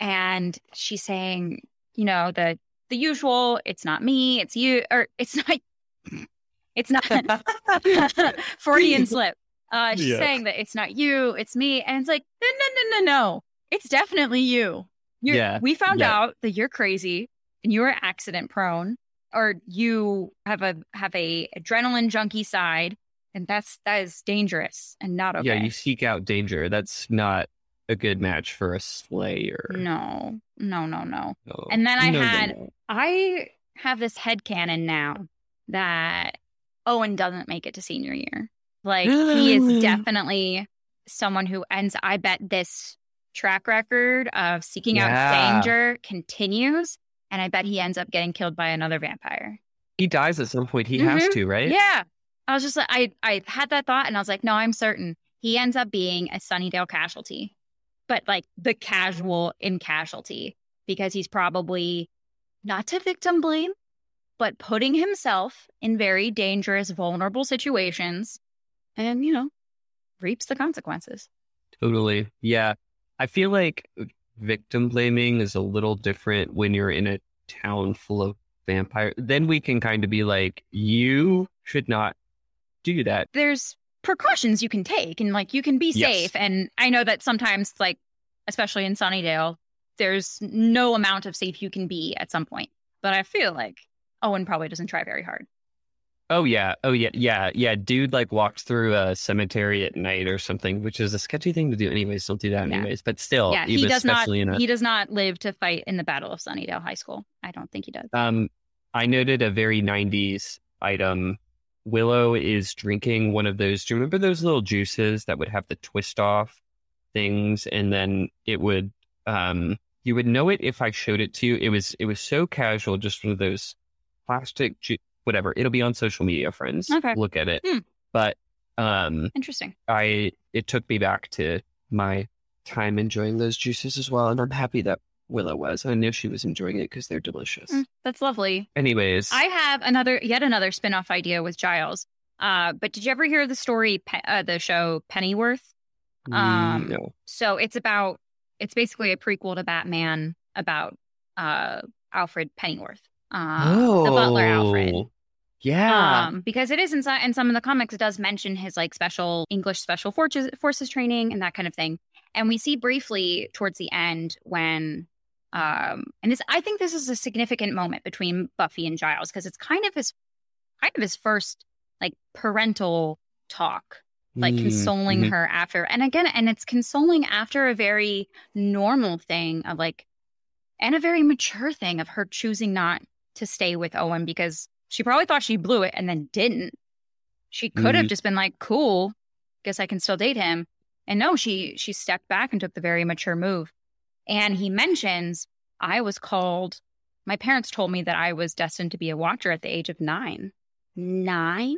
and she's saying, you know, the the usual. It's not me. It's you, or it's not. It's not. Freudian slip. Uh, she's Yeah. saying that it's not you, it's me, and it's like, no, no, no, no, no, it's definitely you. You're, Yeah, we found yeah. out that you're crazy and you're accident prone, or you have a have a adrenaline junkie side, and that's that is dangerous and not okay. Yeah, you seek out danger. That's not a good match for a slayer. no, no, no, no. No. And then I No, had- no. I have this headcanon now that Owen doesn't make it to senior year. Like he is definitely someone who ends I bet this track record of seeking out danger continues and I bet he ends up getting killed by another vampire. He dies at some point. He has Mhm. to, right? Yeah. I was just like I I had that thought and I was like no, I'm certain he ends up being a Sunnydale casualty. But like the casual in casualty because he's probably not to victim blame, but putting himself in very dangerous, vulnerable situations and, you know, reaps the consequences. Totally. Yeah. I feel like victim blaming is a little different when you're in a town full of vampires. Then we can kind of be like, you should not do that. There's precautions you can take and like you can be Yes. safe. And I know that sometimes, like, especially in Sunnydale, there's no amount of safe you can be at some point. But I feel like Owen probably doesn't try very hard. Oh yeah. Oh yeah. Yeah. Yeah. Dude like walked through a cemetery at night or something, which is a sketchy thing to do anyways. Don't do that Yeah. anyways. But still, yeah, he does not. a He does not live to fight in the Battle of Sunnydale High School. I don't think he does. Um, I noted a very 90s item. Willow is drinking one of those. Do you remember those little juices that would have the twist off things? And then it would, um, you would know it if I showed it to you. It was, it was so casual, just one of those plastic, ju- whatever. It'll be on social media, friends. Okay. Look at it. Hmm. But, um, Interesting. I, it took me back to my time enjoying those juices as well. And I'm happy that Willow was. I knew she was enjoying it because they're delicious. Mm, that's lovely. Anyways. I have another, yet another spin-off idea with Giles. Uh, but did you ever hear the story, uh, the show Pennyworth? Um, no. So it's about, it's basically a prequel to Batman about, uh, Alfred Pennyworth, uh, the butler Alfred. Oh, Yeah. Um, because it is in some, in some of the comics, it does mention his like special English special forces forces training and that kind of thing. And we see briefly towards the end when, um, and this I think this is a significant moment between Buffy and Giles because it's kind of his, kind of his first like parental talk, like Mm, consoling mhm. her after, and again, and it's consoling after a very normal thing of like, and a very mature thing of her choosing not to stay with Owen because she probably thought she blew it and then didn't. She could have Mhm. just been like, "Cool, guess I can still date him." And no, she she stepped back and took the very mature move. And he mentions, "I was called. My parents told me that I was destined to be a watcher at the age of nine. Nine?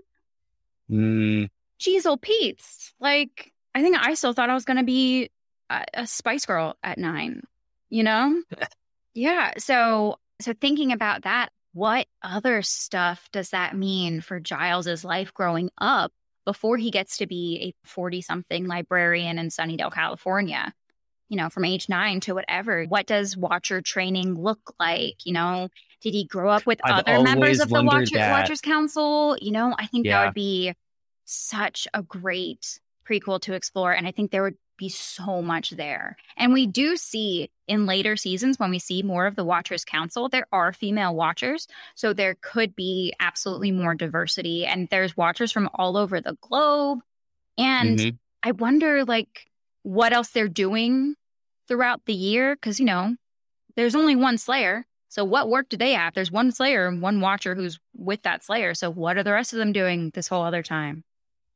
Mm, Jeez, old Pete's. Like, I think I still thought I was going to be a, a Spice Girl at nine. You know? yeah. So, so thinking about that, what other stuff does that mean for Giles's life growing up before he gets to be a forty-something librarian in Sunnydale, California? You know, from age nine to whatever. What does Watcher training look like? You know, did he grow up with I've other members of the Watcher. Watchers Council? You know, I think that would be such a great prequel to explore. And I think there would be so much there. And we do see in later seasons when we see more of the Watchers Council, there are female Watchers. So there could be absolutely more diversity. And there's Watchers from all over the globe. And mhm. I wonder, like, what else they're doing throughout the year. Cause, you know, there's only one Slayer. So what work do they have? There's one Slayer and one Watcher who's with that Slayer. So what are the rest of them doing this whole other time?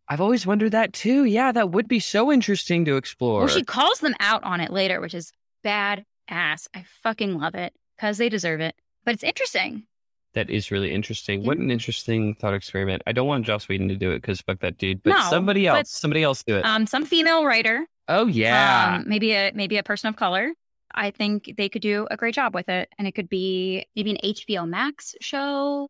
I've always wondered that too. Yeah, that would be so interesting to explore. Well, she calls them out on it later, which is bad ass. I fucking love it because they deserve it. But it's interesting. that is really interesting. Yeah. What an interesting thought experiment. I don't want Joss Whedon to do it because fuck that dude, but No, somebody but- else, somebody else do it. Um, some female writer, oh yeah. um, maybe a maybe a person of color. I think they could do a great job with it, and it could be maybe an HBO Max show.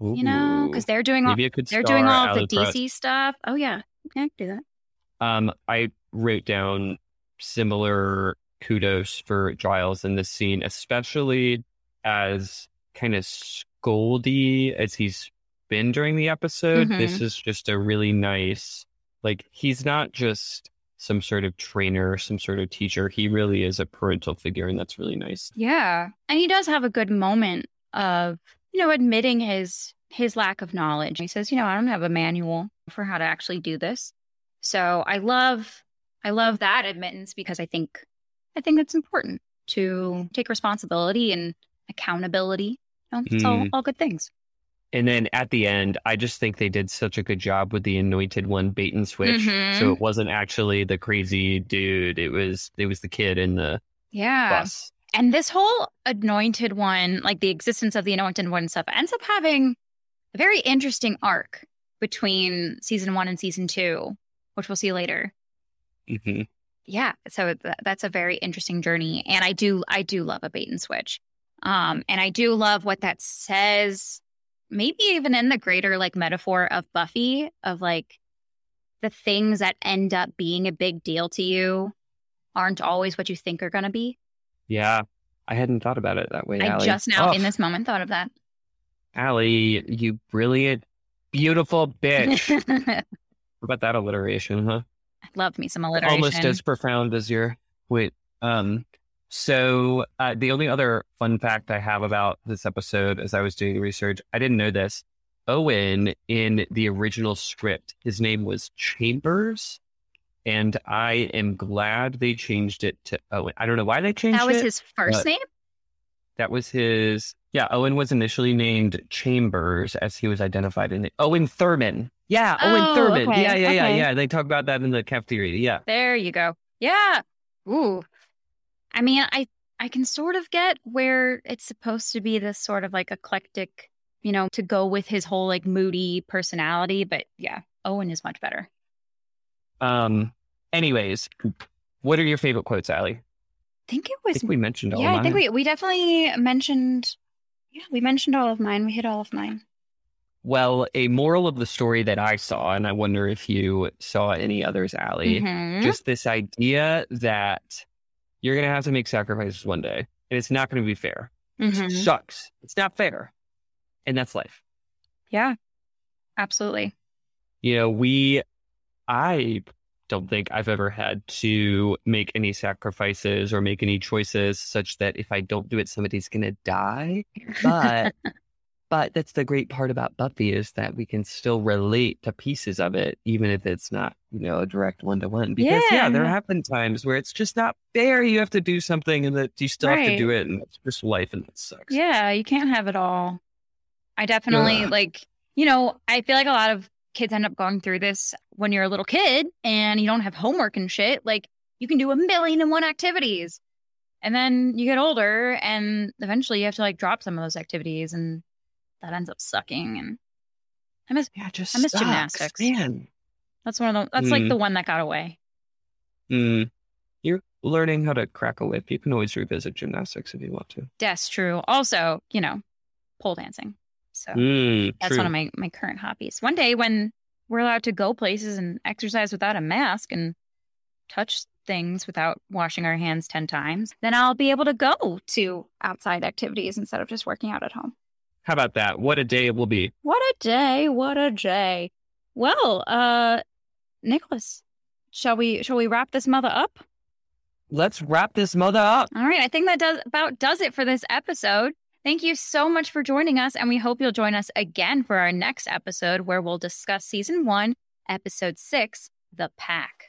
You know, because they're doing all maybe it could they're doing all the. DC stuff. Oh yeah, yeah, I could do that. Um, I wrote down similar kudos for Giles in this scene, especially as kind of scoldy as he's been during the episode. Mhm. This is just a really nice, like, he's not just some sort of trainer, some sort of teacher. He really is a parental figure, and that's really nice. Yeah. And he does have a good moment of, you know, admitting his his lack of knowledge. He says, you know, I don't have a manual for how to actually do this. So I love I love that admittance because I think I think it's important to take responsibility and accountability. You know, it's all, Mm. all good things. And then at the end, I just think they did such a good job with the anointed one bait and switch. Mhm. So it wasn't actually the crazy dude. It was it was the kid in the Yeah. bus. And this whole anointed one, like the existence of the anointed one stuff, ends up having a very interesting arc between season one and season two, which we'll see later. hmm Yeah, so th- that's a very interesting journey, and I do I do love a bait and switch, um, and I do love what that says. Maybe even in the greater like metaphor of Buffy, of like the things that end up being a big deal to you aren't always what you think are going to be. Yeah. I hadn't thought about it that way. I Allie. just now Oh, in this moment thought of that. Allie, you brilliant, beautiful bitch. What about that alliteration, huh? Love me some alliteration. Almost as profound as your wait. Um, so uh, the only other fun fact I have about this episode, as I was doing research, I didn't know this. Owen in the original script, his name was Chambers, and I am glad they changed it to Owen. I don't know why they changed that was it. his first name. That was his. Yeah, Owen was initially named Chambers as he was identified in the Owen Thurman. Yeah, Owen Oh, Thurman. okay, Yeah, yeah, yeah, okay. yeah. They talk about that in the cafeteria. Yeah. There you go. Yeah. Ooh. I mean, I I can sort of get where it's supposed to be this sort of like eclectic, you know, to go with his whole like moody personality, but yeah, Owen is much better. Um. Anyways, what are your favorite quotes, Allie? I think it I was think we mentioned all Yeah, of I think we we definitely mentioned yeah, we mentioned all of mine. We hit all of mine. Well, a moral of the story that I saw, and I wonder if you saw any others, Allie, Mhm. just this idea that you're going to have to make sacrifices one day, and it's not going to be fair. Mhm. sucks. It's not fair. And that's life. Yeah, absolutely. You know, we, I don't think I've ever had to make any sacrifices or make any choices such that if I don't do it, somebody's going to die. But, but that's the great part about Buffy is that we can still relate to pieces of it, even if it's not, you know, a direct one to one. Because yeah. Yeah. there have been times where it's just not fair. You have to do something and that you still have to do it. And it's just life and that sucks. Yeah, you can't have it all. I definitely Ugh. like, you know, I feel like a lot of kids end up going through this when you're a little kid and you don't have homework and shit. Like, you can do a million and one activities. And then you get older and eventually you have to like drop some of those activities and that ends up sucking. And I miss, Yeah, just I miss sucks, gymnastics. Man. that's one of the, that's like Mm. the one that got away. Mm. You're learning how to crack a whip. You can always revisit gymnastics if you want to. That's true. Also, you know, pole dancing. So Mm, That's true. one of my, my current hobbies. One day when we're allowed to go places and exercise without a mask and touch things without washing our hands 10 times, then I'll be able to go to outside activities instead of just working out at home. How about that? What a day it will be. What a day. What a day. Well, uh Nicholas, shall we shall we wrap this mother up? Let's wrap this mother up. All right, I think that does about does it for this episode. Thank you so much for joining us, and we hope you'll join us again for our next episode where we'll discuss season one, episode six, The Pack.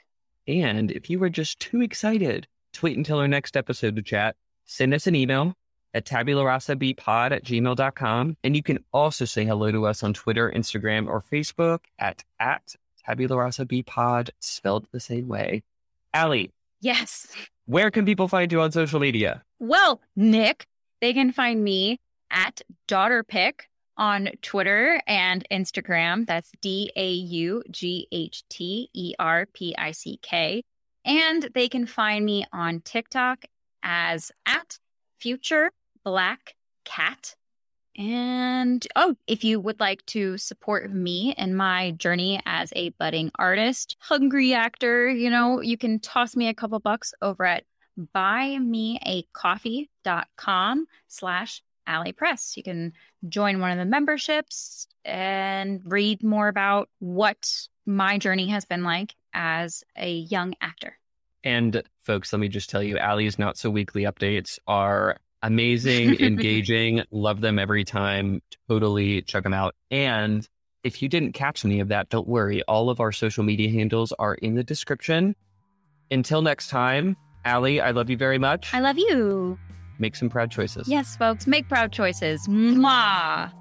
And if you were just too excited to wait until our next episode to chat, send us an email at tabularasabpod at gmail.com. And you can also say hello to us on Twitter, Instagram, or Facebook at, at tabularasabpod, spelled the same way. Allie, Yes. where can people find you on social media? Well, Nick, they can find me at daughterpick on Twitter and Instagram. That's D A U G H T E R P I C K. And they can find me on TikTok as at future black cat. And oh, if you would like to support me in my journey as a budding artist, hungry actor, you know, you can toss me a couple bucks over at buymeacoffee.com slash Allie Press. You can join one of the memberships and read more about what my journey has been like as a young actor. And folks, let me just tell you, Allie's Not So Weekly updates are amazing, engaging, love them every time. Totally check them out. And if you didn't catch any of that, don't worry. All of our social media handles are in the description. Until next time, Allie, I love you very much. I love you. Make some proud choices. Yes, folks, make proud choices. Mwah.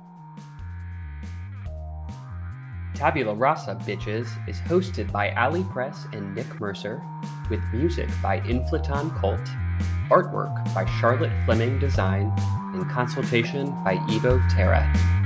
Tabula Rasa Bitches is hosted by Allie Press and Nick Mercer, with music by Inflaton Cult, artwork by Charlotte Fleming Design, and consultation by Evo Terra.